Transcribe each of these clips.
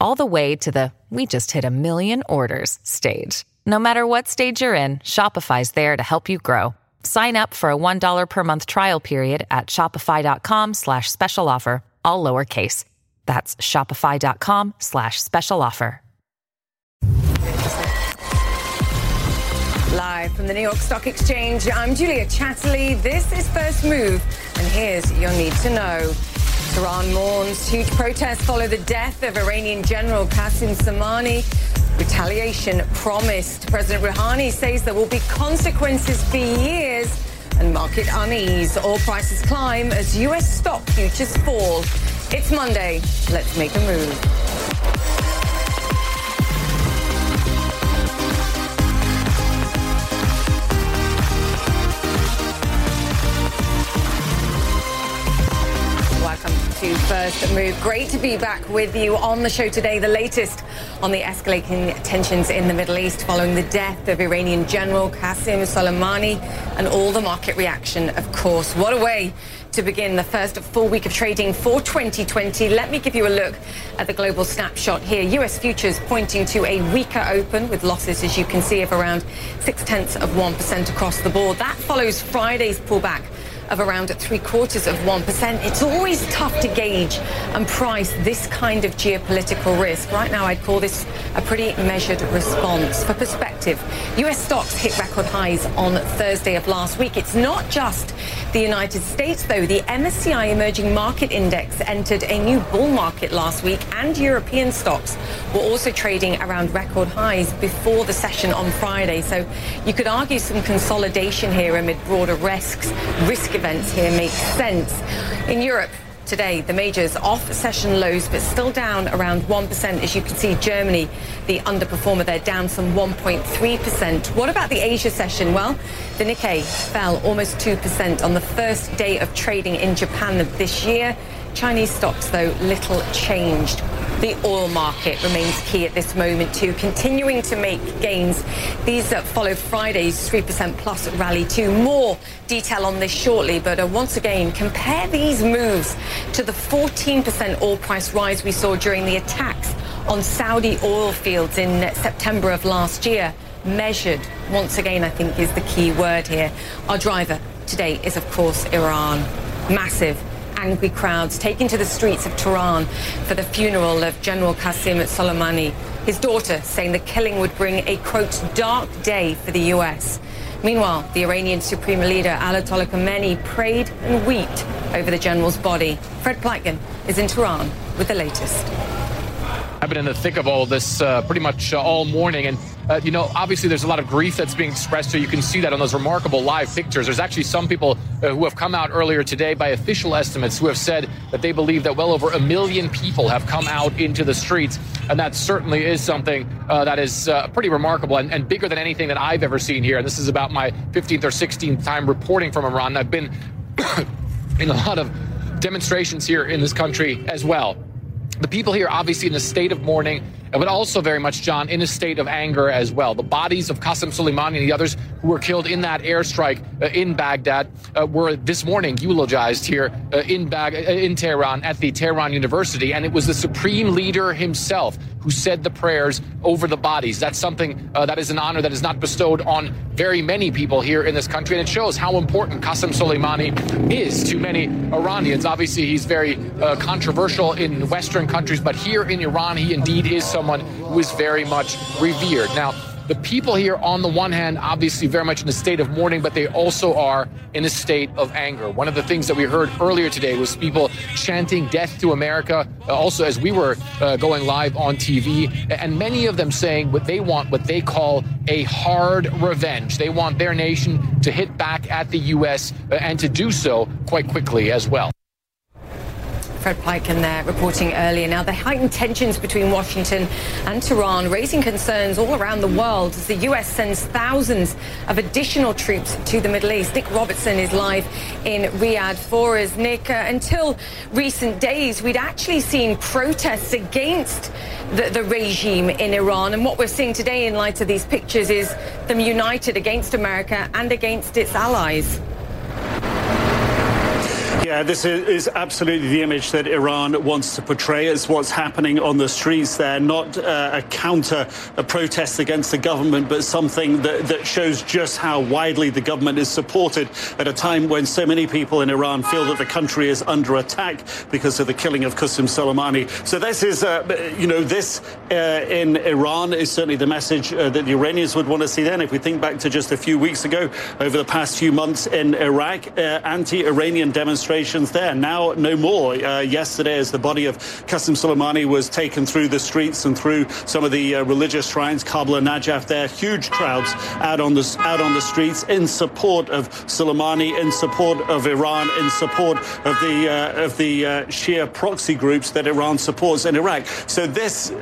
all the way to the we just hit a million orders stage. No matter what stage you're in, Shopify's there to help you grow. Sign up for a $1 per month trial period at shopify.com slash special offer, all lowercase. That's shopify.com slash special offer. Live from the New York Stock Exchange, I'm Julia Chatterley. This is First Move, and here's your need to know. Tehran mourns. Huge protests follow the death of Iranian General Qasem Soleimani. Retaliation promised. President Rouhani says there will be consequences for years. And market unease. Oil prices climb as U.S. stock futures fall. It's Monday. Let's make a move. To First Move. Great to be back with you on the show today. The latest on the escalating tensions in the Middle East following the death of Iranian General Qasem Soleimani and all the market reaction, of course. What a way to begin the first full week of trading for 2020. Let me give you a look at the global snapshot here. US futures pointing to a weaker open with losses, as you can see, of around six tenths of 1% across the board. That follows Friday's pullback of around three quarters of 1%. It's always tough to gauge and price this kind of geopolitical risk. Right now, I'd call this a pretty measured response. For perspective, US stocks hit record highs on Thursday of last week. It's not just the United States, though. The MSCI Emerging Market Index entered a new bull market last week, and European stocks were also trading around record highs before the session on Friday. So you could argue some consolidation here amid broader risks. Risk events here make sense. In Europe, today. The majors off session lows, but still down around 1%. As you can see, Germany, the underperformer, they're down some 1.3%. What about the Asia session? Well, the Nikkei fell almost 2% on the first day of trading in Japan this year. Chinese stocks, though, little changed. The oil market remains key at this moment, too, continuing to make gains. These uh, follow Friday's 3% plus rally, too. More detail on this shortly, but uh, once again, compare these moves to the 14% oil price rise we saw during the attacks on Saudi oil fields in September of last year. Measured, once again, I think is the key word here. Our driver today is, of course, Iran. Massive angry crowds taking to the streets of Tehran for the funeral of General Qasem Soleimani. His daughter saying the killing would bring a, quote, dark day for the U.S. Meanwhile, the Iranian Supreme Leader Ayatollah Khamenei prayed and wept over the general's body. Fred Pleitgen is in Tehran with the latest. I've been in the thick of all this uh, pretty much uh, all morning. And, uh, you know, obviously there's a lot of grief that's being expressed. So you can see that on those remarkable live pictures. There's actually some people uh, who have come out earlier today by official estimates who have said that they believe that well over a million people have come out into the streets. And that certainly is something uh, that is uh, pretty remarkable and, and bigger than anything that I've ever seen here. And this is about my 15th or 16th time reporting from Iran. I've been in a lot of demonstrations here in this country as well the people here obviously in a state of mourning, but also very much, John, in a state of anger as well. The bodies of Qasem Soleimani and the others who were killed in that airstrike uh, in Baghdad uh, were this morning eulogized here uh, in Bag- in Tehran at the Tehran University, and it was the supreme leader himself who said the prayers over the bodies. That's something uh, that is an honor that is not bestowed on very many people here in this country, and it shows how important Qasem Soleimani is to many Iranians. Obviously, he's very uh, controversial in Western countries, but here in Iran, he indeed is someone who is very much revered. Now, the people here, on the one hand, obviously very much in a state of mourning, but they also are in a state of anger. One of the things that we heard earlier today was people chanting death to America, uh, also as we were uh, going live on TV, and many of them saying what they want, what they call a hard revenge. They want their nation to hit back at the U.S. Uh, and to do so quite quickly as well. Fred Pleitgen there reporting earlier. Now, the heightened tensions between Washington and Tehran raising concerns all around the world as the U.S. sends thousands of additional troops to the Middle East. Nick Robertson is live in Riyadh for us. Nick, uh, until recent days, we'd actually seen protests against the, the regime in Iran. And what we're seeing today in light of these pictures is them united against America and against its allies. Yeah, this is absolutely the image that Iran wants to portray as what's happening on the streets there, not uh, a counter, a protest against the government, but something that, that shows just how widely the government is supported at a time when so many people in Iran feel that the country is under attack because of the killing of Qasem Soleimani. So this is, uh, you know, this uh, in Iran is certainly the message uh, that the Iranians would want to see then. If we think back to just a few weeks ago, over the past few months in Iraq, uh, anti-Iranian demonstrations demonstrations there. Now, no more. Uh, yesterday, as the body of Qasem Soleimani was taken through the streets and through some of the uh, religious shrines, Karbala and Najaf, there, huge crowds out on the out on the streets in support of Soleimani, in support of Iran, in support of the uh, of the uh, Shia proxy groups that Iran supports in Iraq. So this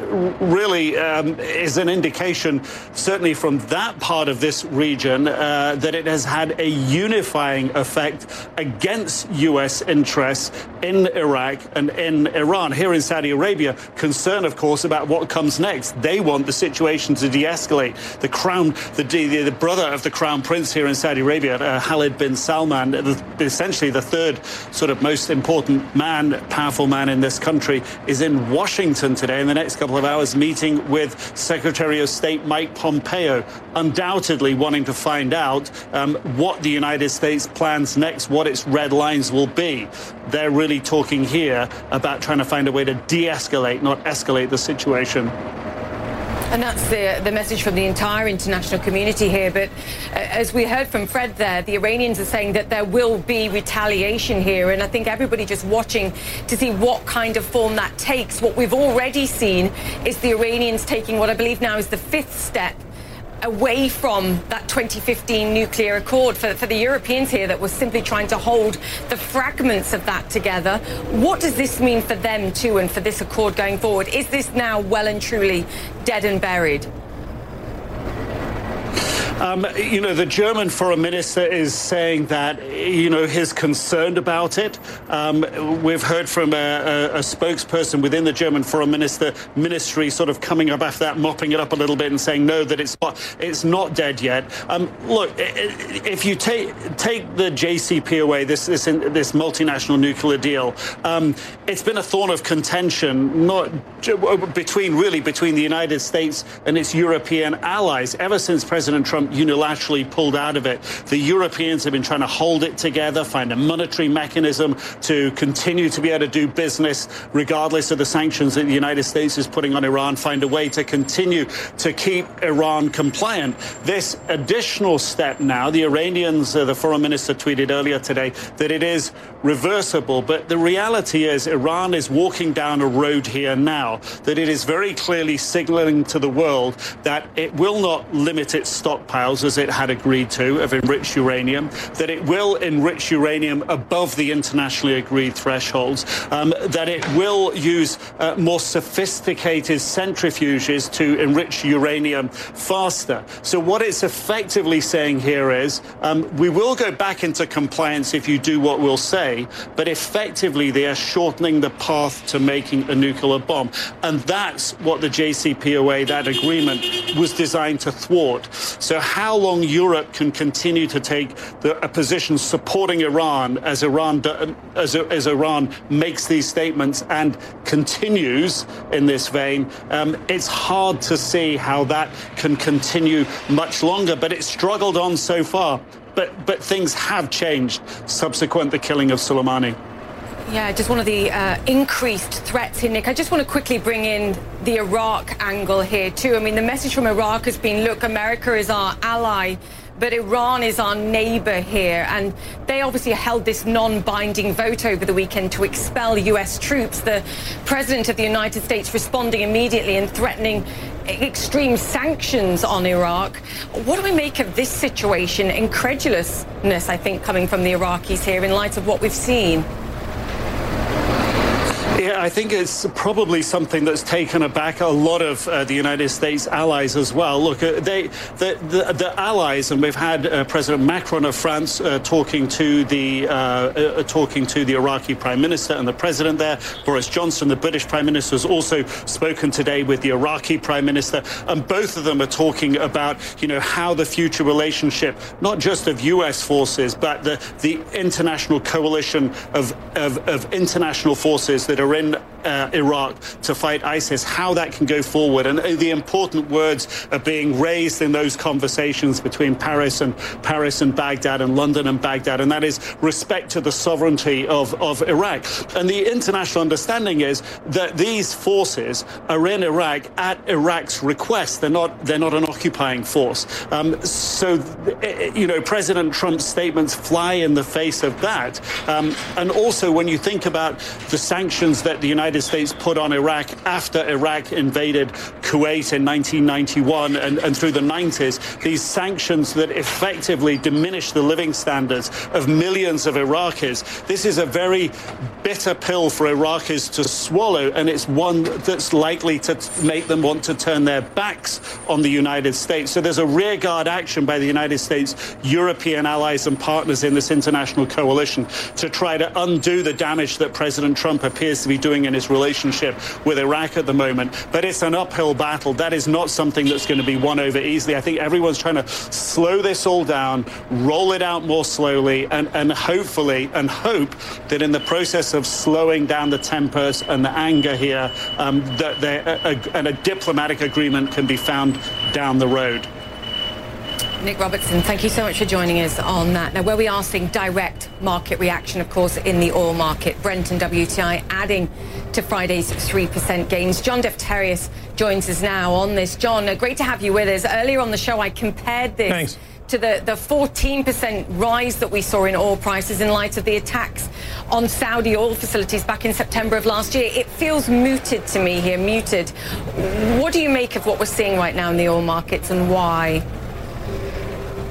really um, is an indication, certainly from that part of this region, uh, that it has had a unifying effect against U.S. U.S. interests in Iraq and in Iran. Here in Saudi Arabia, concern, of course, about what comes next. They want the situation to de-escalate. The crown, the, the, the brother of the crown prince here in Saudi Arabia, uh, Khalid bin Salman, essentially the third sort of most important man, powerful man in this country, is in Washington today in the next couple of hours meeting with Secretary of State Mike Pompeo, undoubtedly wanting to find out um, what the United States plans next, what its red lines will be. They're really talking here about trying to find a way to de escalate, not escalate the situation. And that's the, the message from the entire international community here. But uh, as we heard from Fred there, the Iranians are saying that there will be retaliation here. And I think everybody just watching to see what kind of form that takes. What we've already seen is the Iranians taking what I believe now is the fifth step away from that 2015 nuclear accord for, for the Europeans here that was simply trying to hold the fragments of that together. What does this mean for them too and for this accord going forward? Is this now well and truly dead and buried? Um, you know, the German foreign minister is saying that, you know, he's concerned about it. Um, we've heard from a, a, a, spokesperson within the German foreign minister ministry sort of coming up after that, mopping it up a little bit and saying, no, that it's not, it's not dead yet. Um, look, if you take take the JCPOA, this this, this multinational nuclear deal, um, it's been a thorn of contention, not between really between the United States and its European allies ever since President Trump unilaterally pulled out of it. The Europeans have been trying to hold it together, find a monetary mechanism to continue to be able to do business regardless of the sanctions that the United States is putting on Iran, find a way to continue to keep Iran compliant. This additional step now, the Iranians, uh, the foreign minister tweeted earlier today that it is reversible, but the reality is Iran is walking down a road here now that it is very clearly signaling to the world that it will not limit its stockpile stockpiles, as it had agreed to, of enriched uranium, that it will enrich uranium above the internationally agreed thresholds, um, that it will use uh, more sophisticated centrifuges to enrich uranium faster. So, what it's effectively saying here is um, we will go back into compliance if you do what we'll say, but effectively they are shortening the path to making a nuclear bomb. And that's what the JCPOA, that agreement, was designed to thwart. So, how long Europe can continue to take the, a position supporting Iran as Iran as, as, Iran makes these statements and continues in this vein. Um, it's hard to see how that can continue much longer, but it's struggled on so far. But but things have changed subsequent the killing of Soleimani. Yeah, just one of the uh, increased threats here, Nick. I just want to quickly bring in the Iraq angle here, too. I mean, the message from Iraq has been look, America is our ally but Iran is our neighbor here. And they obviously held this non binding vote over the weekend to expel US troops. The President of the United States responding immediately and threatening extreme sanctions on Iraq. What do we make of this situation? Incredulousness, I think, coming from the Iraqis here in light of what we've seen. I think it's probably something that's taken aback a lot of uh, the United States allies as well. Look, uh, they, the, the, the, allies, and we've had uh, President Macron of France uh, talking to the uh, uh, talking to the Iraqi Prime Minister and the President there. Boris Johnson, the British Prime Minister, has also spoken today with the Iraqi Prime Minister, and both of them are talking about you know how the future relationship, not just of U.S. forces, but the the international coalition of, of, of international forces that are in uh, Iraq to fight ISIS, how that can go forward. And the important words are being raised in those conversations between Paris and Paris and Baghdad and London and Baghdad, and that is respect to the sovereignty of, of Iraq. And the international understanding is that these forces are in Iraq at Iraq's request. They're not they're not an occupying force. Um, so, uh, you know, President Trump's statements fly in the face of that. Um, and also, when you think about the sanctions sanctions that the United States put on Iraq after Iraq invaded Kuwait in 1991 and, and through the 90s, these sanctions that effectively diminish the living standards of millions of Iraqis. This is a very bitter pill for Iraqis to swallow, and it's one that's likely to make them want to turn their backs on the United States. So there's a rearguard action by the United States, European allies and partners in this international coalition to try to undo the damage that President Trump appears to be doing in his relationship with Iraq at the moment. But it's an uphill battle. That is not something that's going to be won over easily. I think everyone's trying to slow this all down, roll it out more slowly, and, and hopefully, and hope that in the process of slowing down the tempers and the anger here, um, that a, a, a diplomatic agreement can be found down the road. Nick Robertson, thank you so much for joining us on that. Now, where we are seeing direct market reaction, of course, in the oil market, Brent and WTI adding to Friday's 3% gains. John Defterios joins us now on this. John, uh, great to have you with us. Earlier on the show, I compared this. Thanks to the, the 14% rise that we saw in oil prices in light of the attacks on Saudi oil facilities back in September of last year. It feels muted to me here, muted. What do you make of what we're seeing right now in the oil markets and why?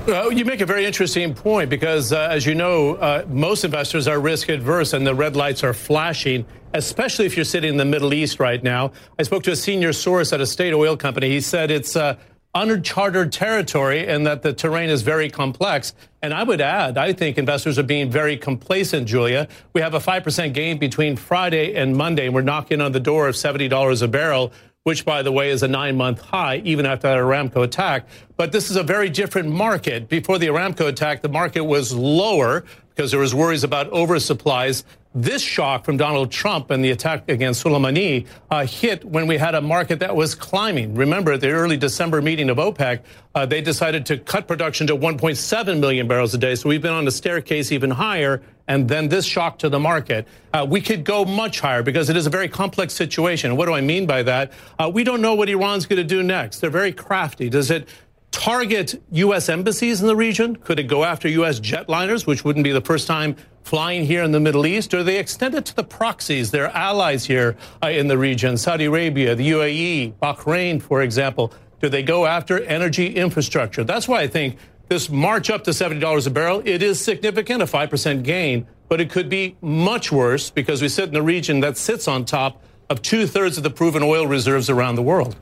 Well, you make a very interesting point because, uh, as you know, uh, most investors are risk adverse and the red lights are flashing, especially if you're sitting in the Middle East right now. I spoke to a senior source at a state oil company. He said it's uh, uncharted territory and that the terrain is very complex. And I would add, I think investors are being very complacent, Julia. We have a 5% gain between Friday and Monday, and we're knocking on the door of $70 a barrel which, by the way, is a nine month high, even after that Aramco attack. But this is a very different market. Before the Aramco attack, the market was lower because there was worries about oversupplies. This shock from Donald Trump and the attack against Soleimani uh, hit when we had a market that was climbing. Remember, at the early December meeting of OPEC, uh, they decided to cut production to 1.7 million barrels a day. So we've been on the staircase even higher and then this shock to the market. Uh, we could go much higher because it is a very complex situation. What do I mean by that? Uh, we don't know what Iran's going to do next. They're very crafty. Does it target U.S. embassies in the region? Could it go after U.S. jetliners, which wouldn't be the first time flying here in the Middle East? Or they extend it to the proxies, their allies here uh, in the region, Saudi Arabia, the UAE, Bahrain, for example? Do they go after energy infrastructure? That's why I think this march up to $70 a barrel, it is significant, a 5% gain, but it could be much worse because we sit in a region that sits on top of two thirds of the proven oil reserves around the world.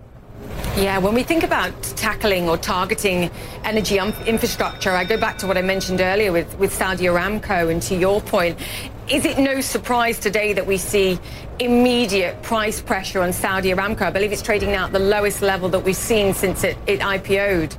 Yeah, when we think about tackling or targeting energy um, infrastructure, I go back to what I mentioned earlier with, with Saudi Aramco and to your point. Is it no surprise today that we see immediate price pressure on Saudi Aramco? I believe it's trading now at the lowest level that we've seen since it, it IPO'd.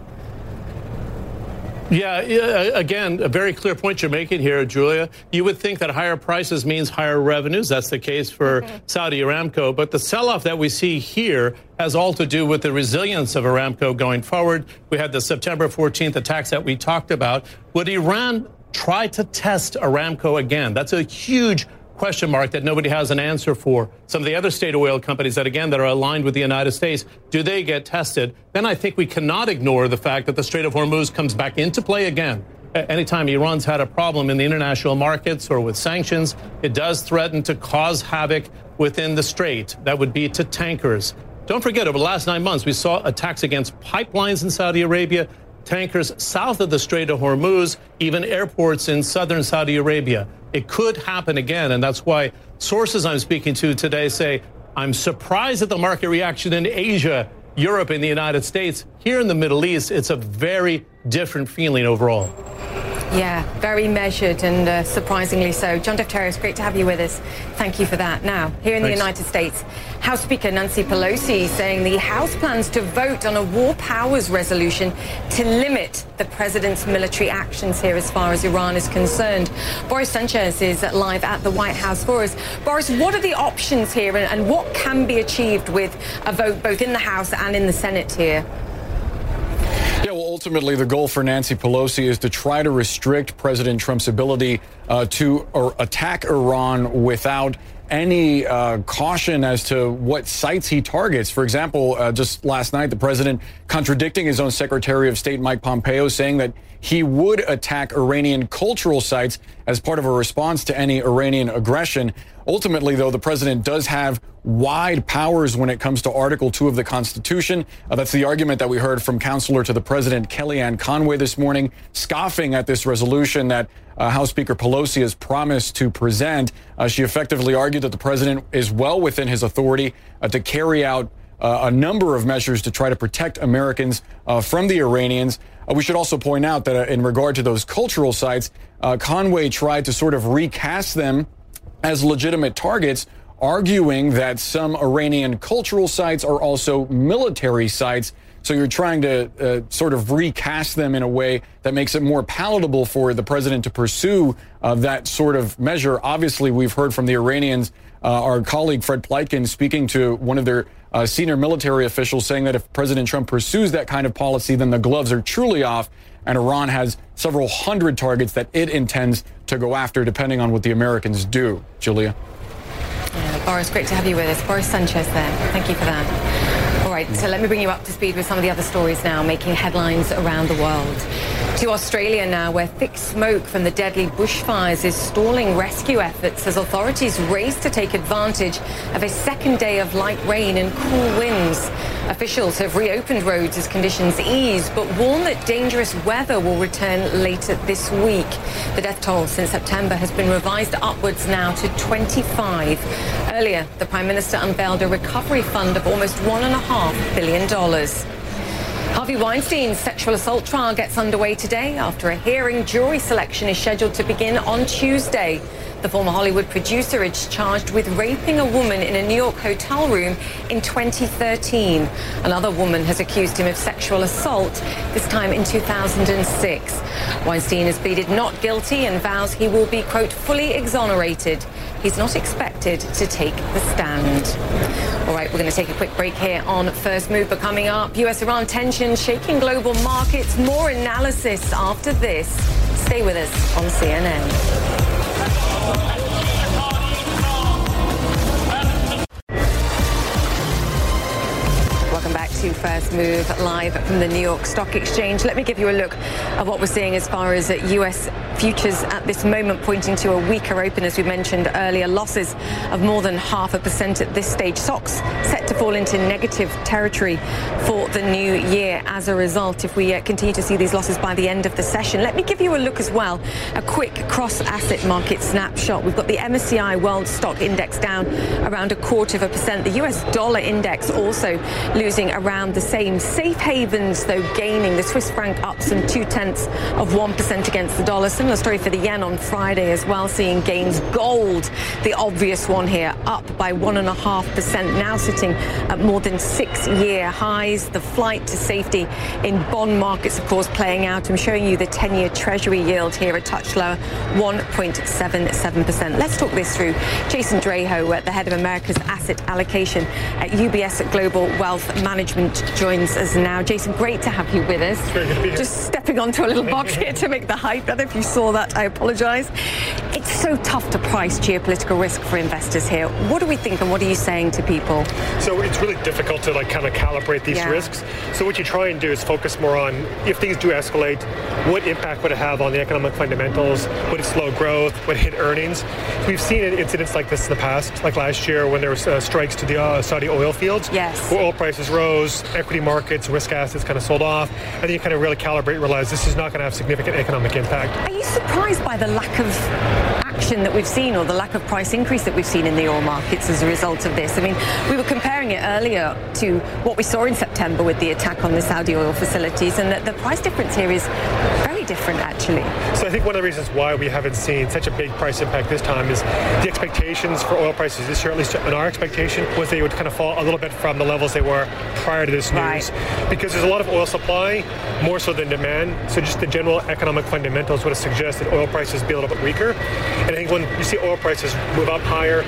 Yeah, again, a very clear point you're making here, Julia. You would think that higher prices means higher revenues. That's the case for mm-hmm. Saudi Aramco. But the sell off that we see here has all to do with the resilience of Aramco going forward. We had the September 14th attacks that we talked about. Would Iran try to test Aramco again? That's a huge question mark that nobody has an answer for. Some of the other state oil companies that, again, that are aligned with the United States, do they get tested? Then I think we cannot ignore the fact that the Strait of Hormuz comes back into play again. Anytime Iran's had a problem in the international markets or with sanctions, it does threaten to cause havoc within the strait. That would be to tankers. Don't forget, over the last nine months, we saw attacks against pipelines in Saudi Arabia, tankers south of the Strait of Hormuz, even airports in southern Saudi Arabia. It could happen again, and that's why sources I'm speaking to today say, I'm surprised at the market reaction in Asia, Europe, and the United States. Here in the Middle East, it's a very different feeling overall. Yeah, very measured and uh, surprisingly so. John Defterios, great to have you with us. Thank you for that. Now, here in Thanks. the United States, House Speaker Nancy Pelosi saying the House plans to vote on a war powers resolution to limit the president's military actions here as far as Iran is concerned. Boris Sanchez is live at the White House for us. Boris, what are the options here and, and what can be achieved with a vote both in the House and in the Senate here? Yeah, well, ultimately, the goal for Nancy Pelosi is to try to restrict President Trump's ability uh, to or attack Iran without any uh, caution as to what sites he targets. For example, uh, just last night, the president contradicting his own Secretary of State Mike Pompeo, saying that he would attack Iranian cultural sites as part of a response to any Iranian aggression. Ultimately, though, the president does have wide powers when it comes to Article 2 of the Constitution. Uh, that's the argument that we heard from counselor to the president, Kellyanne Conway, this morning, scoffing at this resolution that uh, House Speaker Pelosi has promised to present. Uh, she effectively argued that the president is well within his authority uh, to carry out uh, a number of measures to try to protect Americans uh, from the Iranians. we should also point out that in regard to those cultural sites, Conway tried to sort of recast them as legitimate targets, arguing that some Iranian cultural sites are also military sites. So you're trying to uh, sort of recast them in a way that makes it more palatable for the president to pursue uh, that sort of measure. Obviously, we've heard from the Iranians, uh, our colleague Fred Pleitgen speaking to one of their uh, senior military officials saying that if President Trump pursues that kind of policy, then the gloves are truly off and Iran has several hundred targets that it intends to go after, depending on what the Americans do. Julia. Yeah, Boris, great to have you with us. Boris Sanchez there. Thank you for that. All right, so let me bring you up to speed with some of the other stories now making headlines around the world. To Australia now, where thick smoke from the deadly bushfires is stalling rescue efforts as authorities race to take advantage of a second day of light rain and cool winds. Officials have reopened roads as conditions ease, but warn that dangerous weather will return later this week. The death toll since September has been revised upwards now to 25. Earlier, the Prime Minister unveiled a recovery fund of almost $1.5 billion. Harvey Weinstein's sexual assault trial gets underway today. After a hearing, jury selection is scheduled to begin on Tuesday. The former Hollywood producer is charged with raping a woman in a New York hotel room in 2013. Another woman has accused him of sexual assault, this time in 2006. Weinstein has pleaded not guilty and vows he will be, quote, fully exonerated he's not expected to take the stand. All right, we're going to take a quick break here on First Move. But coming up, US-Iran tensions shaking global markets. More analysis after this. Stay with us on CNN. To First Move live from the New York Stock Exchange. Let me give you a look at what we're seeing as far as US futures at this moment, pointing to a weaker open, as we mentioned earlier. Losses of more than half a percent at this stage. Stocks set to fall into negative territory for the new year as a result, if we uh, continue to see these losses by the end of the session. Let me give you a look as well, a quick cross asset market snapshot. We've got the MSCI World Stock Index down around a quarter of a percent. The US dollar index also losing around the same. Safe havens, though, gaining. The Swiss franc up some two tenths of 1% against the dollar. Similar story for the yen on Friday as well, seeing gains. Gold, the obvious one here, up by 1.5%, now sitting at more than six year highs. The flight to safety in bond markets, of course, playing out. I'm showing you the 10 year Treasury yield here, a touch lower, 1.77%. Let's talk this through. Jason Draho, uh, the head of America's asset allocation at UBS Global Wealth Management joins us now. Jason, great to have you with us. Just stepping onto a little box here to make the hype. I if you've saw that. I apologize. It's so tough to price geopolitical risk for investors here. What do we think and what are you saying to people? So it's really difficult to like kind of calibrate these yeah. risks. So what you try and do is focus more on if things do escalate, what impact would it have on the economic fundamentals? Would it slow growth? Would it hit earnings? We've seen incidents like this in the past, like last year when there was uh, strikes to the uh, Saudi oil fields. Yes. Where oil prices rose, equity markets, risk assets kind of sold off, and then you kind of really calibrate realize this is not going to have significant economic impact. Are you surprised by the lack of action that we've seen or the lack of price increase that we've seen in the oil markets as a result of this? I mean, we were comparing it earlier to what we saw in September with the attack on the Saudi oil facilities, and the price difference here is very different, actually. So I think one of the reasons why we haven't seen such a big price impact this time is the expectations for oil prices this year, at least in our expectation, was they would kind of fall a little bit from the levels they were prior to this news. Right. Because there's a lot of oil supply, more so than demand. So just the general economic fundamentals would have suggested oil prices be a little bit weaker. And I think when you see oil prices move up higher,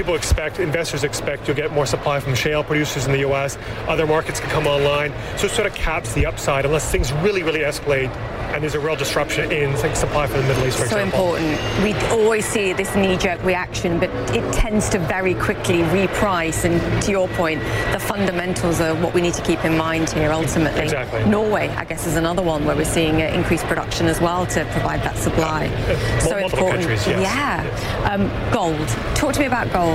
people expect, investors expect you'll get more supply from shale producers in the U.S. Other markets can come online. So it sort of caps the upside unless things really, really escalate and there's a real disruption in supply from the Middle East, for so example. important. We always see this knee-jerk reaction, but it tends to very quickly reprice. And to your point, the fundamentals are what we need to keep in mind here, ultimately. Exactly. Norway, I guess, is another one where we're seeing uh, increased production as well to provide that supply. Uh, so important. Yes. Yeah. Um, gold. Talk to me about gold.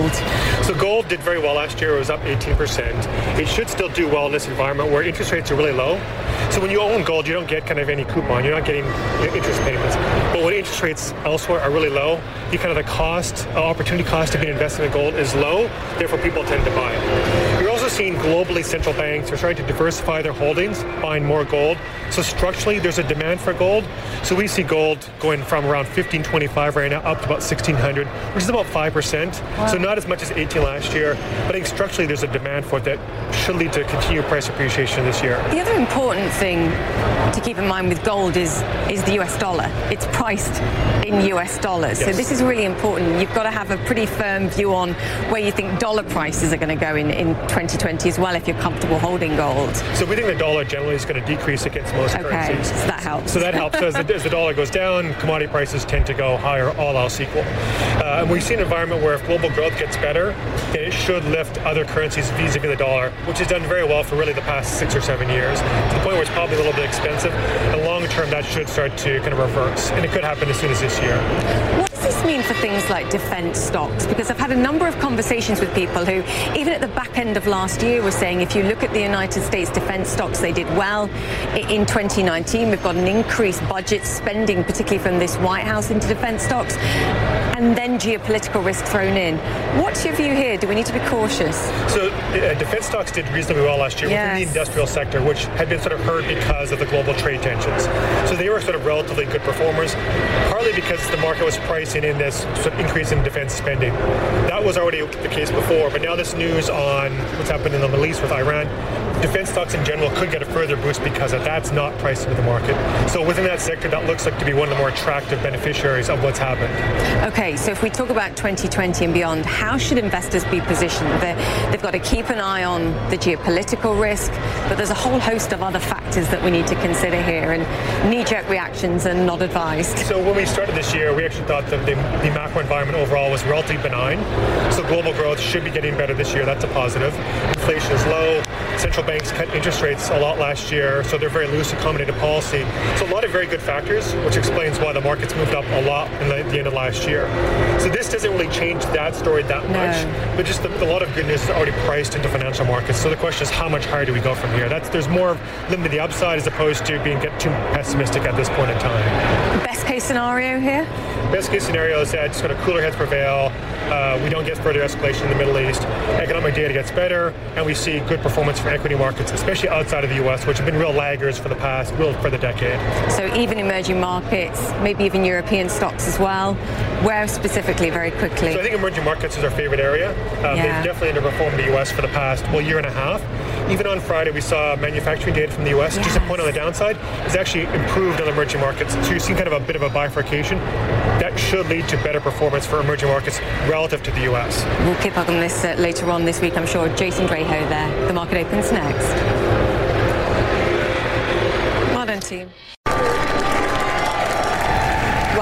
So gold did very well last year. It was up 18%. It should still do well in this environment where interest rates are really low. So when you own gold, you don't get kind of any coupon. You're not getting interest payments. But when interest rates elsewhere are really low, you kind of the cost, uh, opportunity cost of being invested in gold is low. Therefore, people tend to buy it. Seeing globally central banks are trying to diversify their holdings, buying more gold. So structurally, there's a demand for gold. So we see gold going from around 1525 right now up to about 1600, which is about 5%. Wow. So not as much as 18 last year. But I think structurally, there's a demand for it that should lead to continued price appreciation this year. The other important thing to keep in mind with gold is is the US dollar. It's priced in US dollars. Yes. So this is really important. You've got to have a pretty firm view on where you think dollar prices are going to go in, in 2020 as well if you're comfortable holding gold. So we think the dollar generally is going to decrease against most okay, currencies. So that helps. So that helps. as, the, as, the, dollar goes down, commodity prices tend to go higher, all else equal. Uh, and we see an environment where if global growth gets better, then it should lift other currencies vis-a-vis the dollar, which has done very well for really the past six or seven years, to the point where it's probably a little bit expensive. And long term, that should start to kind of reverse, and it could happen as soon as this year. What does this mean for things like defense stocks? Because I've had a number of conversations with people who, even at the back end of last year, were saying if you look at the United States defense stocks, they did well in 2019. We've got an increased budget spending, particularly from this White House, into defense stocks and then geopolitical risk thrown in. What's your view here? Do we need to be cautious? So uh, defense stocks did reasonably well last year yes. within the industrial sector, which had been sort of hurt because of the global trade tensions. So they were sort of relatively good performers, partly because the market was pricing in this sort of increase in defense spending. That was already the case before, but now this news on what's happened in the Middle East with Iran, defense stocks in general could get a further boost because of that's not priced into the market. So within that sector, that looks like to be one of the more attractive beneficiaries of what's happened. Okay, so if we talk about 2020 and beyond, how should investors be positioned? they have got to keep an eye on the geopolitical risk, but there's a whole host of other factors that we need to consider here, and knee-jerk reactions are not advised. So when we started this year, we actually thought that the, the macro environment overall was relatively benign. So global growth should be getting better this year. That's a positive. Inflation is low. Central banks cut interest rates a lot last year, so they're very loose accommodative policy. So a lot of very good factors, which explains why the markets moved up a lot in the, the end of last year. So this doesn't really change that story that no. much, but just the, a lot of good news is already priced into financial markets. So the question is, how much higher do we go from here? That's there's more limit to the upside as opposed to being get too pessimistic at this point in time. Best case scenario here? Best case scenario is that sort of cooler heads prevail. Uh, we don't get further escalation in the Middle East. Economic data gets better, and we see good performance from equity markets, especially outside of the U.S., which have been real laggers for the past, real for the decade. So even emerging markets, maybe even European stocks as well. Where specifically, very quickly? So I think emerging markets is our favorite area. Um, yeah. They've definitely underperformed the U.S. for the past well year and a half. Even on Friday, we saw manufacturing data from the U.S. Yes. Just a point on the downside, it's actually improved on emerging markets. So you're seeing kind of a bit of a bifurcation. That should lead to better performance for emerging markets relative to the U.S. We'll keep up on this uh, later on this week, I'm sure. Jason Draho there. The market opens next. Well done, team.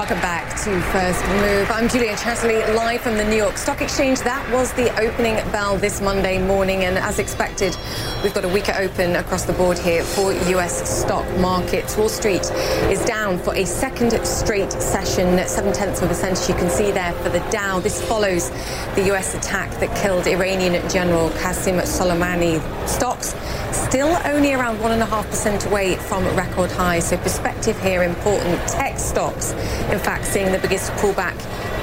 Welcome back to First Move. I'm Julia Chatterley, live from the New York Stock Exchange. That was the opening bell this Monday morning, and as expected, we've got a weaker open across the board here for U.S. stock markets. Wall Street is down for a second straight session, seven tenths of a cent, as you can see there for the Dow. This follows the U.S. attack that killed Iranian General Qasem Soleimani. Stocks still only around 1.5% away from record highs. So perspective here important. Tech stocks, in fact, seeing the biggest pullback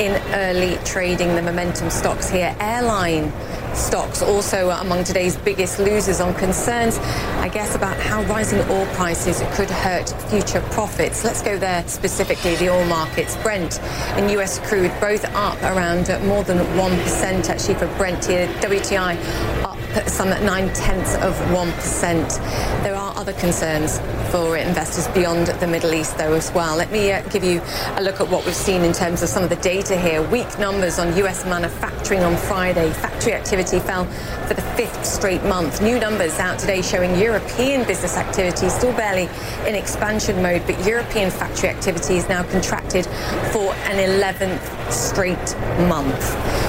in early trading. The momentum stocks here. Airline stocks also among today's biggest losers on concerns, I guess, about how rising oil prices could hurt future profits. Let's go there specifically, the oil markets. Brent and US crude both up around more than 1% actually for Brent here. WTI some nine tenths of 1%. There are other concerns for investors beyond the Middle East, though, as well. Let me uh, give you a look at what we've seen in terms of some of the data here. Weak numbers on U.S. manufacturing on Friday. Factory activity fell for the fifth straight month. New numbers out today showing European business activity still barely in expansion mode, but European factory activity is now contracted for an 11th straight month.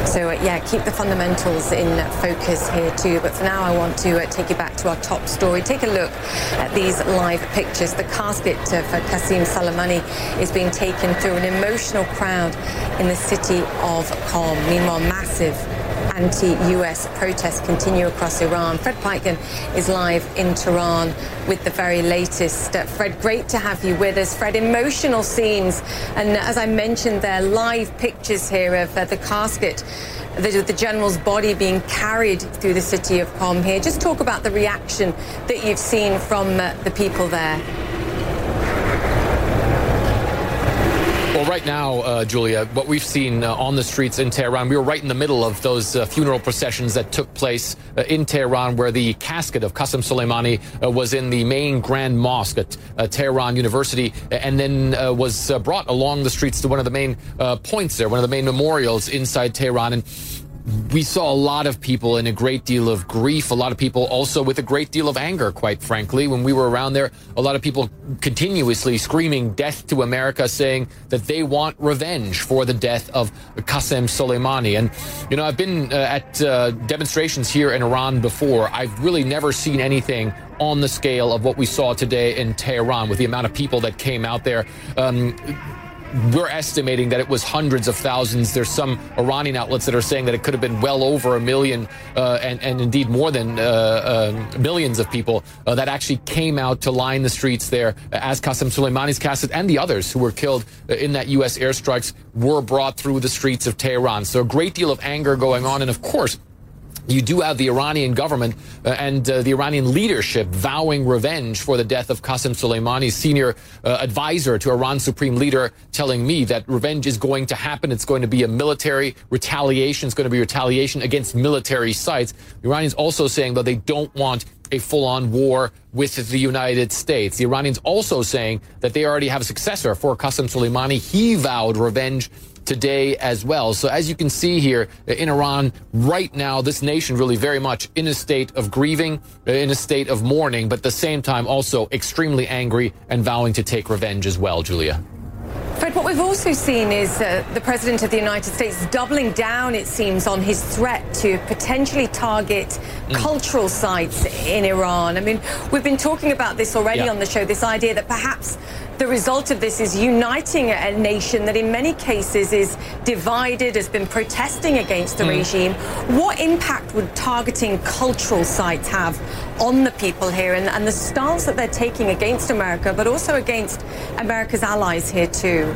So, uh, yeah, keep the fundamentals in focus here, too. But for now, I want to uh, take you back to our top story. Take a look at these live pictures. The casket of Qasem Soleimani is being taken through an emotional crowd in the city of Qom. Meanwhile, massive anti-US protests continue across Iran. Fred Pleitgen is live in Tehran with the very latest. Uh, Fred, great to have you with us. Fred, emotional scenes. And as I mentioned there, are live pictures here of uh, the casket the, the, general's body being carried through the city of Qom here. Just talk about the reaction that you've seen from uh, the people there. Well, right now, uh, Julia, what we've seen uh, on the streets in Tehran, we were right in the middle of those uh, funeral processions that took place uh, in Tehran, where the casket of Qasem Soleimani uh, was in the main Grand Mosque at uh, Tehran University, and then was brought along the streets to one of the main points there, one of the main memorials inside Tehran. And we saw a lot of people in a great deal of grief, a lot of people also with a great deal of anger, quite frankly. When we were around there, a lot of people continuously screaming death to America, saying that they want revenge for the death of Qasem Soleimani. And, you know, I've been uh, at uh, demonstrations here in Iran before. I've really never seen anything on the scale of what we saw today in Tehran with the amount of people that came out there. Um, we're estimating that it was hundreds of thousands. There's some Iranian outlets that are saying that it could have been well over a million, uh, and, and indeed more than uh, uh, millions of people uh, that actually came out to line the streets there as Qasem Soleimani's casket and the others who were killed in that U.S. airstrikes were brought through the streets of Tehran. So a great deal of anger going on, and of course you do have the Iranian government uh, and uh, the Iranian leadership vowing revenge for the death of Qasem Soleimani, senior uh, advisor to Iran's supreme leader, telling me that revenge is going to happen. It's going to be a military retaliation. It's going to be retaliation against military sites. The Iranians also saying that they don't want a full-on war with the United States. The Iranians also saying that they already have a successor for Qasem Soleimani. He vowed revenge today as well. So as you can see here in Iran right now, this nation really very much in a state of grieving, in a state of mourning, but at the same time also extremely angry and vowing to take revenge as well, Julia. Fred, what we've also seen is uh, the President of the United States doubling down, it seems, on his threat to potentially target mm. cultural sites in Iran. I mean, we've been talking about this already yeah. on the show, this idea that perhaps the result of this is uniting a nation that in many cases is divided, has been protesting against the mm. regime. What impact would targeting cultural sites have on the people here and, and the stance that they're taking against America, but also against America's allies here too?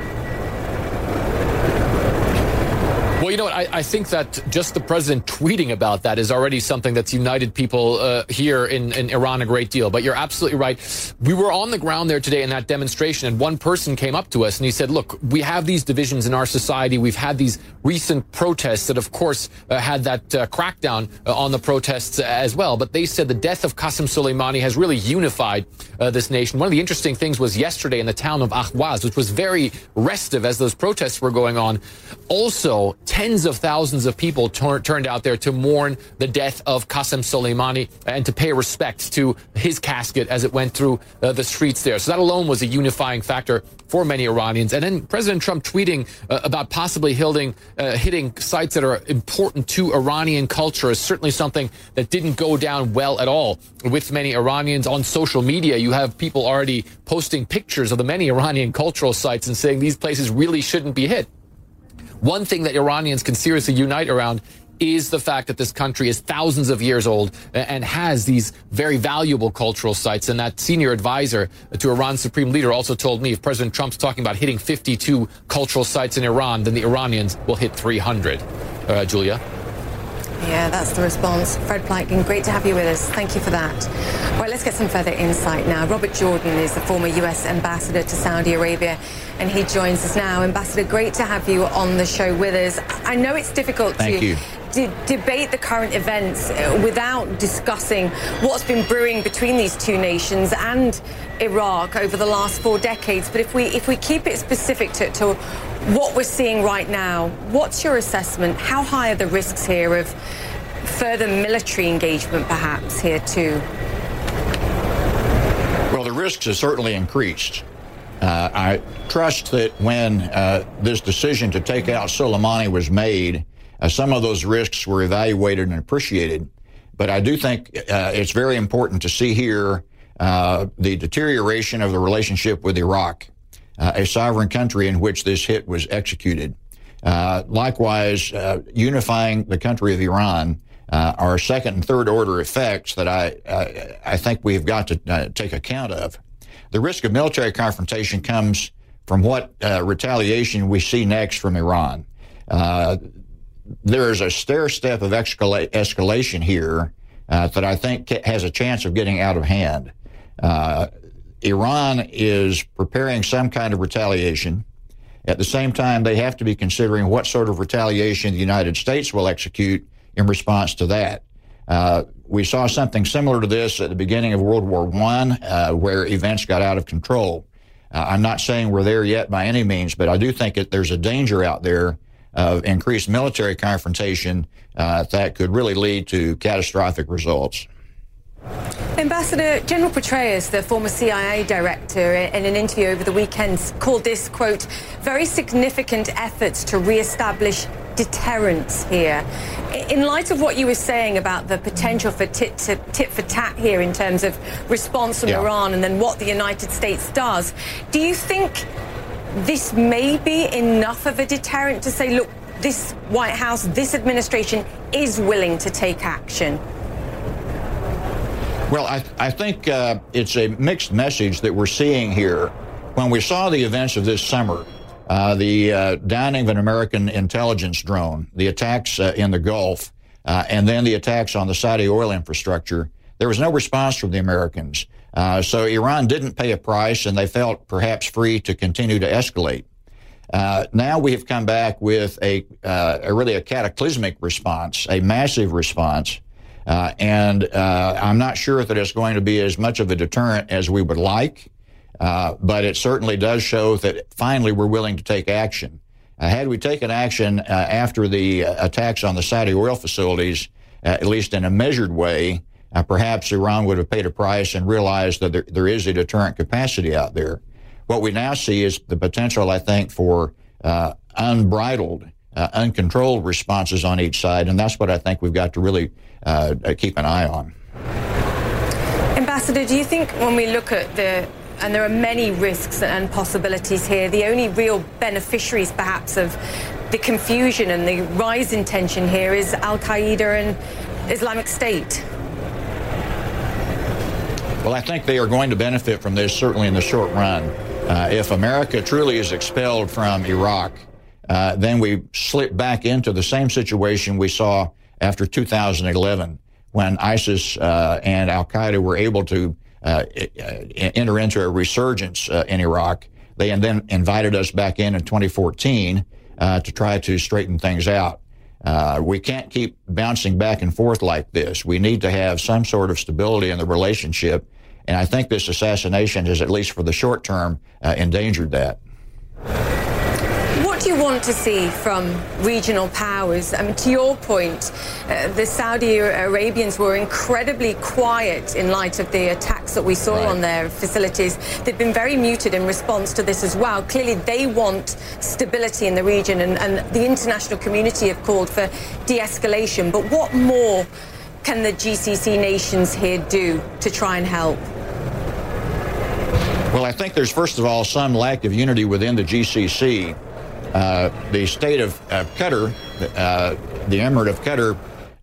Well, you know what? I, I, think that just the president tweeting about that is already something that's united people uh, here in, in Iran a great deal. But you're absolutely right. We were on the ground there today in that demonstration, and one person came up to us and he said, Look, we have these divisions in our society. We've had these recent protests that, of course, uh, had that uh, crackdown uh, on the protests as well. But they said the death of Qasem Soleimani has really unified uh, this nation. One of the interesting things was yesterday in the town of Ahwaz, which was very restive as those protests were going on. Also, tens of thousands of people tur- turned out there to mourn the death of Qasem Soleimani and to pay respect to his casket as it went through uh, the streets there. So that alone was a unifying factor for many Iranians. And then President Trump tweeting uh, about possibly hitting, uh, hitting sites that are important to Iranian culture is certainly something that didn't go down well at all with many Iranians on social media. You have people already posting pictures of the many Iranian cultural sites and saying these places really shouldn't be hit. One thing that Iranians can seriously unite around is the fact that this country is thousands of years old and has these very valuable cultural sites. And that senior advisor to Iran's supreme leader also told me if President Trump's talking about hitting 52 cultural sites in Iran, then the Iranians will hit 300. Uh, Julia? Yeah, that's the response. Fred Pleitgen, great to have you with us. Thank you for that. Well, let's get some further insight now. Robert Jordan is the former U.S. ambassador to Saudi Arabia, and he joins us now. Ambassador, great to have you on the show with us. I know it's difficult Thank to you de- debate the current events uh, without discussing what's been brewing between these two nations and Iraq over the last four decades. But if we if we keep it specific to, to what we're seeing right now, what's your assessment? How high are the risks here of further military engagement, perhaps here too? Well, the risks have certainly increased. Uh, I trust that when uh, this decision to take out Soleimani was made, uh, some of those risks were evaluated and appreciated. But I do think uh, it's very important to see here uh, the deterioration of the relationship with Iraq, uh, a sovereign country in which this hit was executed. Uh, likewise, uh, unifying the country of Iran are second and third order effects that I, I, I think we've got to take account of. The risk of military confrontation comes from what retaliation we see next from Iran there is a stair step of escala- escalation here uh, that I think has a chance of getting out of hand. Uh, Iran is preparing some kind of retaliation. At the same time, they have to be considering what sort of retaliation the United States will execute in response to that. Uh, we saw something similar to this at the beginning of World War I, uh, where events got out of control. Uh, I'm not saying we're there yet by any means, but I do think that there's a danger out there of increased military confrontation uh, that could really lead to catastrophic results. Ambassador General Petraeus, the former CIA director, in an interview over the weekend, called this, quote, very significant efforts to re-establish deterrence here. In light of what you were saying about the potential for tit, to, tit for tat here in terms of response from yeah. Iran and then what the United States does, do you think this may be enough of a deterrent to say, look, this White House, this administration is willing to take action? Well, I, I think uh, it's a mixed message that we're seeing here. When we saw the events of this summer, the uh, downing of an American intelligence drone, the attacks uh, in the Gulf, uh, and then the attacks on the Saudi oil infrastructure, there was no response from the Americans. Uh, so Iran didn't pay a price, and they felt perhaps free to continue to escalate. Uh, now we have come back with a, uh, a, really a cataclysmic response, a massive response, uh, and uh, I'm not sure that it's going to be as much of a deterrent as we would like, uh, but it certainly does show that finally we're willing to take action. had we taken action after the attacks on the Saudi oil facilities, at least in a measured way, uh, perhaps Iran would have paid a price and realized that there, there is a deterrent capacity out there. What we now see is the potential, I think, for uh, unbridled, uh, uncontrolled responses on each side, and that's what I think we've got to really uh, keep an eye on. Ambassador, do you think when we look at the and there are many risks and possibilities here. The only real beneficiaries, perhaps, of the confusion and the rise in tension here is Al Qaeda and Islamic State. Well, I think they are going to benefit from this, certainly in the short run. Uh, if America truly is expelled from Iraq, uh, then we slip back into the same situation we saw after 2011 when ISIS uh, and Al Qaeda were able to enter into a resurgence uh, in Iraq. They then invited us back in in 2014 uh, to try to straighten things out. Uh, we can't keep bouncing back and forth like this. We need to have some sort of stability in the relationship and I think this assassination has, at least for the short term, uh, endangered that. What do you want to see from regional powers? I mean, to your point, uh, the Saudi Arabians were incredibly quiet in light of the attacks that we saw right. on their facilities. They've been very muted in response to this as well. Clearly, they want stability in the region, and, and the international community have called for de escalation. But what more can the GCC nations here do to try and help? Well, I think there's, first of all, some lack of unity within the GCC. Uh, the state of, of Qatar, uh, the Emirate of Qatar,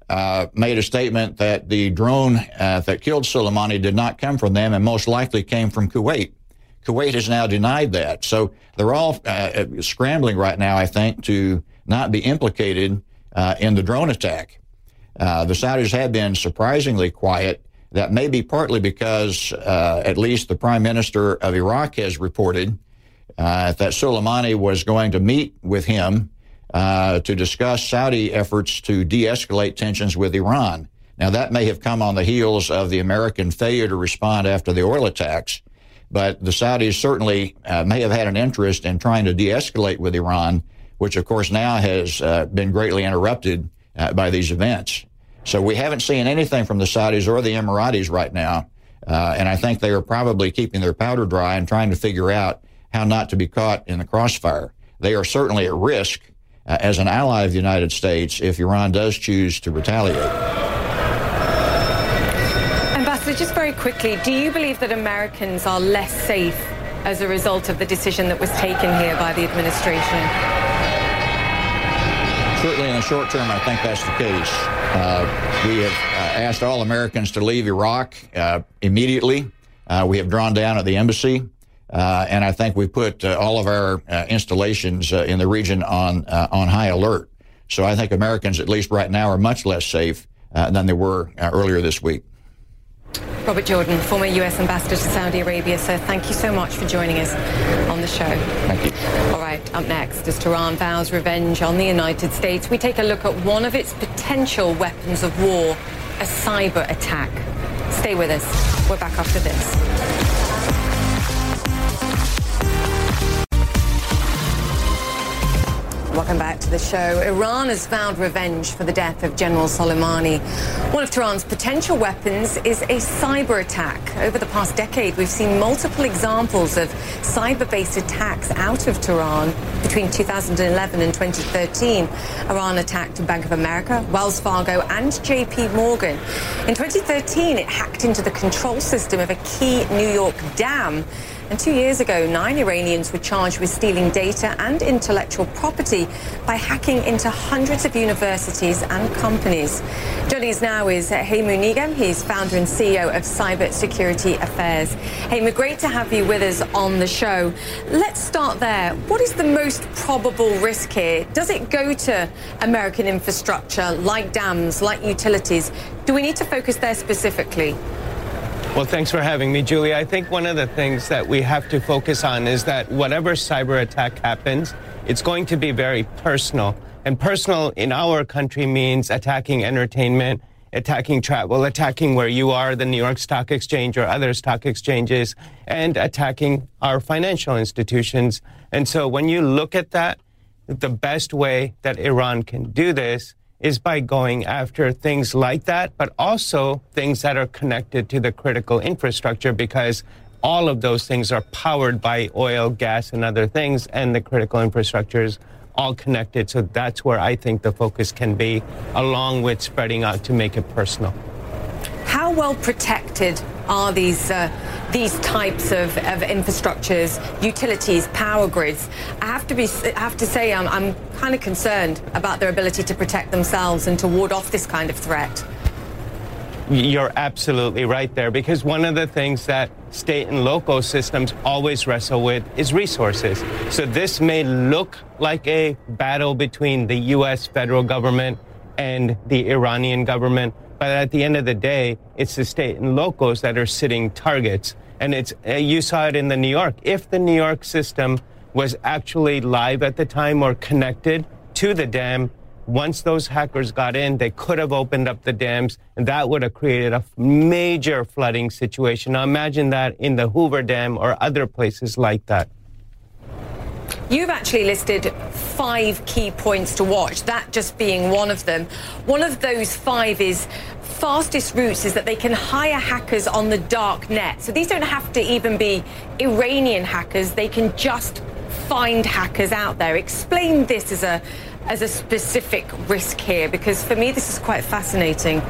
uh, made a statement that the drone uh, that killed Soleimani did not come from them and most likely came from Kuwait. Kuwait has now denied that. So they're all uh, scrambling right now, I think, to not be implicated uh, in the drone attack. the Saudis have been surprisingly quiet that may be partly because at least the prime minister of Iraq has reported that Soleimani was going to meet with him uh, to discuss Saudi efforts to de escalate tensions with Iran. Now, that may have come on the heels of the American failure to respond after the oil attacks, but the Saudis certainly uh, may have had an interest in trying to de escalate with Iran, which, of course, now has uh, been greatly interrupted uh, by these events. So we haven't seen anything from the Saudis or the Emiratis right now. Uh, and I think they are probably keeping their powder dry and trying to figure out how not to be caught in the crossfire. They are certainly at risk uh, as an ally of the United States if Iran does choose to retaliate. Ambassador, just very quickly, do you believe that Americans are less safe as a result of the decision that was taken here by the administration? Certainly in the short term, I think that's the case. Uh, we have uh, asked all Americans to leave Iraq uh, immediately. Uh, we have drawn down at the embassy. Uh, and I think we put uh, all of our uh, installations uh, in the region on uh, on high alert. So I think Americans, at least right now, are much less safe than they were earlier this week. Robert Jordan, former U.S. ambassador to Saudi Arabia. Sir, thank you so much for joining us on the show. Thank you. All right, up next, as Tehran vows revenge on the United States, we take a look at one of its potential weapons of war, a cyber attack. Stay with us. We're back after this. Welcome back to the show. Iran has vowed revenge for the death of General Soleimani. One of Tehran's potential weapons is a cyber attack. Over the past decade, we've seen multiple examples of cyber-based attacks out of Tehran. Between 2011 and 2013, Iran attacked Bank of America, Wells Fargo, and JP Morgan. In 2013, it hacked into the control system of a key New York dam and two years ago, nine Iranians were charged with stealing data and intellectual property by hacking into hundreds of universities and companies. Joining us now is Hemu Nigam. He's founder and CEO of Cyber Security Affairs. Hemu, great to have you with us on the show. Let's start there. What is the most probable risk here? Does it go to American infrastructure like dams, like utilities? Do we need to focus there specifically? Well, thanks for having me, Julie. I think one of the things that we have to focus on is that whatever cyber attack happens, it's going to be very personal. And personal in our country means attacking entertainment, attacking travel, attacking where you are, the New York Stock Exchange or other stock exchanges, and attacking our financial institutions. And so when you look at that, the best way that Iran can do this is by going after things like that, but also things that are connected to the critical infrastructure because all of those things are powered by oil, gas, and other things, and the critical infrastructure is all connected. So that's where I think the focus can be, along with spreading out to make it personal. How well protected are these uh, these types of, of, infrastructures, utilities, power grids? I have to be I have to say I'm, I'm kind of concerned about their ability to protect themselves and to ward off this kind of threat. You're absolutely right there because one of the things that state and local systems always wrestle with is resources. So this may look like a battle between the US federal government and the Iranian government, but at the end of the day, it's the state and locals that are sitting targets. And it's uh, you saw it in the New York. If the New York system was actually live at the time or connected to the dam, once those hackers got in, they could have opened up the dams, and that would have created a major flooding situation. Now imagine that in the Hoover Dam or other places like that. You've actually listed five key points to watch, that just being one of them. One of those five is fastest routes is that they can hire hackers on the dark net. So these don't have to even be Iranian hackers, they can just find hackers out there. Explain this as a as a specific risk here because for me this is quite fascinating.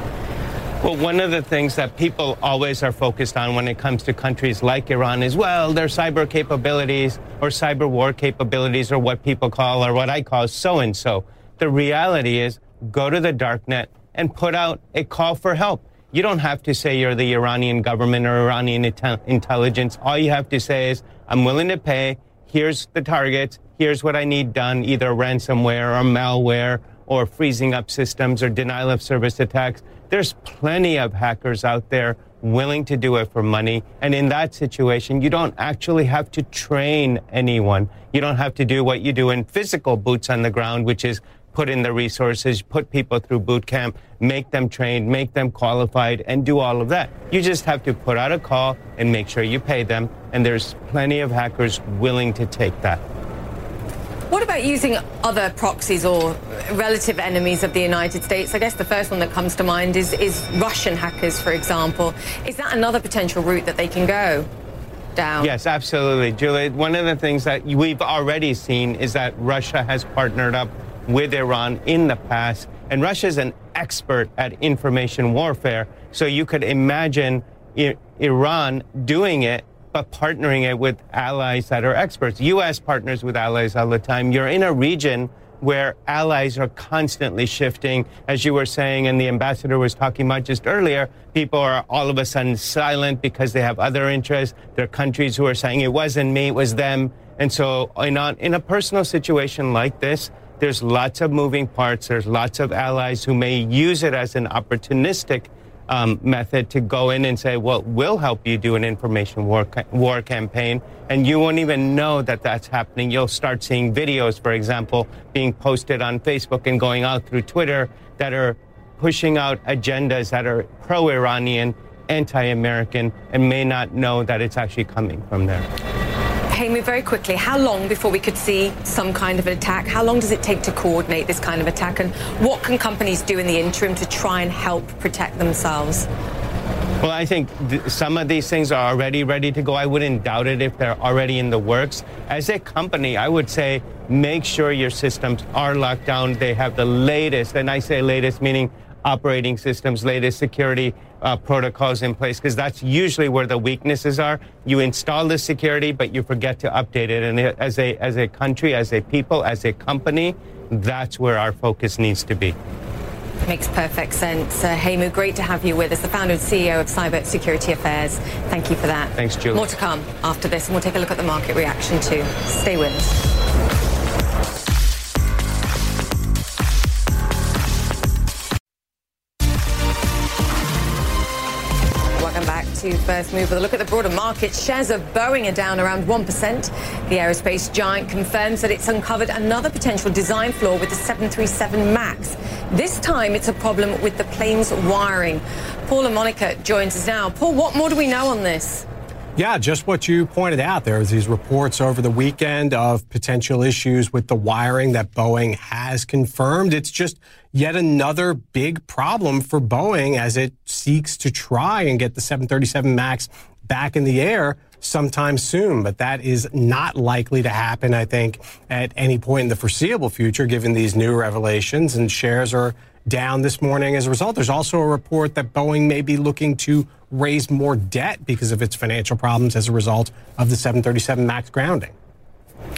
Well, one of the things that people always are focused on when it comes to countries like Iran is, well, their cyber capabilities or cyber war capabilities or what people call or what I call so and so. The reality is go to the darknet and put out a call for help. You don't have to say you're the Iranian government or Iranian intelligence. All you have to say is, I'm willing to pay. Here's the targets. Here's what I need done, either ransomware or malware or freezing up systems or denial of service attacks there's plenty of hackers out there willing to do it for money. And in that situation, you don't actually have to train anyone. You don't have to do what you do in physical boots on the ground, which is put in the resources, put people through boot camp, make them trained, make them qualified, and do all of that. You just have to put out a call and make sure you pay them. And there's plenty of hackers willing to take that. What about using other proxies or relative enemies of the United States? I guess the first one that comes to mind is, is Russian hackers, for example. Is that another potential route that they can go? Down. Yes, absolutely, Julie. One of the things that we've already seen is that Russia has partnered up with Iran in the past, and Russia is an expert at information warfare. So you could imagine Iran doing it but partnering it with allies that are experts. U.S. partners with allies all the time. You're in a region where allies are constantly shifting. As you were saying, and the ambassador was talking about just earlier, people are all of a sudden silent because they have other interests. There are countries who are saying it wasn't me, it was them. And so, in a, in a personal situation like this, there's lots of moving parts. There's lots of allies who may use it as an opportunistic um, method to go in and say, well, we'll help you do an information war, ca- war campaign. And you won't even know that that's happening. You'll start seeing videos, for example, being posted on Facebook and going out through Twitter that are pushing out agendas that are pro Iranian, anti American, and may not know that it's actually coming from there. Hemu, very quickly, how long before we could see some kind of an attack? How long does it take to coordinate this kind of attack? And what can companies do in the interim to try and help protect themselves? Well, I think th- some of these things are already ready to go. I wouldn't doubt it if they're already in the works. As a company, I would say make sure your systems are locked down. They have the latest, and I say latest meaning operating systems, latest security uh, protocols in place, because that's usually where the weaknesses are. You install the security, but you forget to update it. And as a, as a country, as a people, as a company, that's where our focus needs to be. Makes perfect sense. Uh, Hemu, great to have you with us, the founder and CEO of Cyber Security Affairs. Thank you for that. Thanks, Julie. More to come after this, and we'll take a look at the market reaction too. Stay with us. First move with a look at the broader market. Shares of Boeing are down around 1%. The aerospace giant confirms that it's uncovered another potential design flaw with the 737 MAX. This time it's a problem with the plane's wiring. Paul La Monica joins us now. Paul, what more do we know on this? Yeah, just what you pointed out. There was these reports over the weekend of potential issues with the wiring that Boeing has confirmed. It's just yet another big problem for Boeing as it seeks to try and get the 737 MAX back in the air sometime soon. But that is not likely to happen, I think, at any point in the foreseeable future, given these new revelations. And shares are down this morning as a result. There's also a report that Boeing may be looking to raise more debt because of its financial problems as a result of the 737 MAX grounding.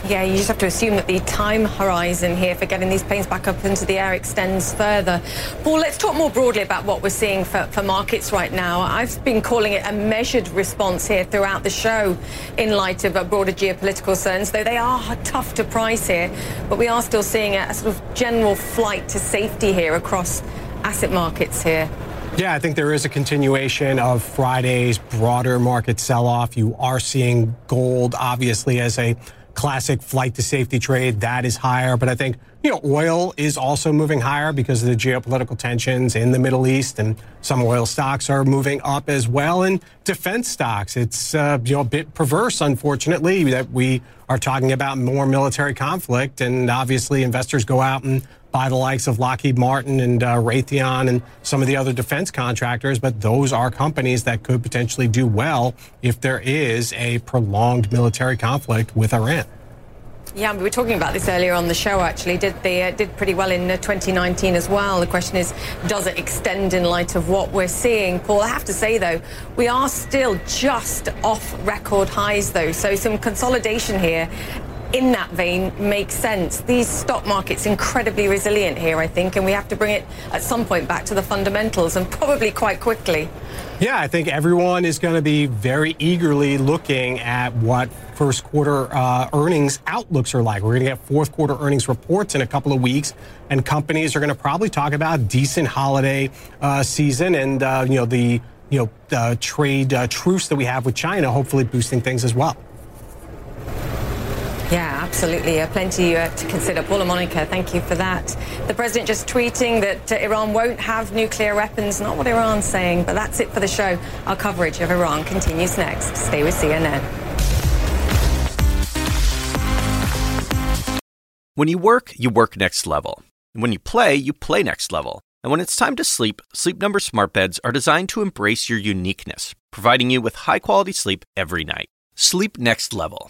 Yeah, you just have to assume that the time horizon here for getting these planes back up into the air extends further. Paul, let's talk more broadly about what we're seeing for, for markets right now. I've been calling it a measured response here throughout the show in light of broader geopolitical concerns, though they are tough to price here. But we are still seeing a, a sort of general flight to safety here across asset markets here. Yeah, I think there is a continuation of Friday's broader market sell off. You are seeing gold, obviously, as a classic flight to safety trade. That is higher. But I think you know, oil is also moving higher because of the geopolitical tensions in the Middle East, and some oil stocks are moving up as well. And defense stocks, it's uh, you know a bit perverse, unfortunately, that we are talking about more military conflict, and obviously investors go out and buy the likes of Lockheed Martin and uh, Raytheon and some of the other defense contractors, but those are companies that could potentially do well if there is a prolonged military conflict with Iran. Yeah, we were talking about this earlier on the show. Actually, did they uh, did pretty well in uh, 2019 as well? The question is, does it extend in light of what we're seeing? Paul, I have to say though, we are still just off record highs though, so some consolidation here. In that vein, makes sense. These stock markets incredibly resilient here, I think, and we have to bring it at some point back to the fundamentals, and probably quite quickly. Yeah, I think everyone is going to be very eagerly looking at what first quarter uh, earnings outlooks are like. We're going to get fourth quarter earnings reports in a couple of weeks, and companies are going to probably talk about decent holiday uh, season and uh, you know the you know the trade uh, truce that we have with China, hopefully boosting things as well. Yeah, absolutely. Uh, plenty uh, to consider. Paul La Monica, thank you for that. The president just tweeting that uh, Iran won't have nuclear weapons. Not what Iran's saying, but that's it for the show. Our coverage of Iran continues next. Stay with CNN. When you work, you work next level. And when you play, you play next level. And when it's time to sleep, Sleep Number smart beds are designed to embrace your uniqueness, providing you with high-quality sleep every night. Sleep next level.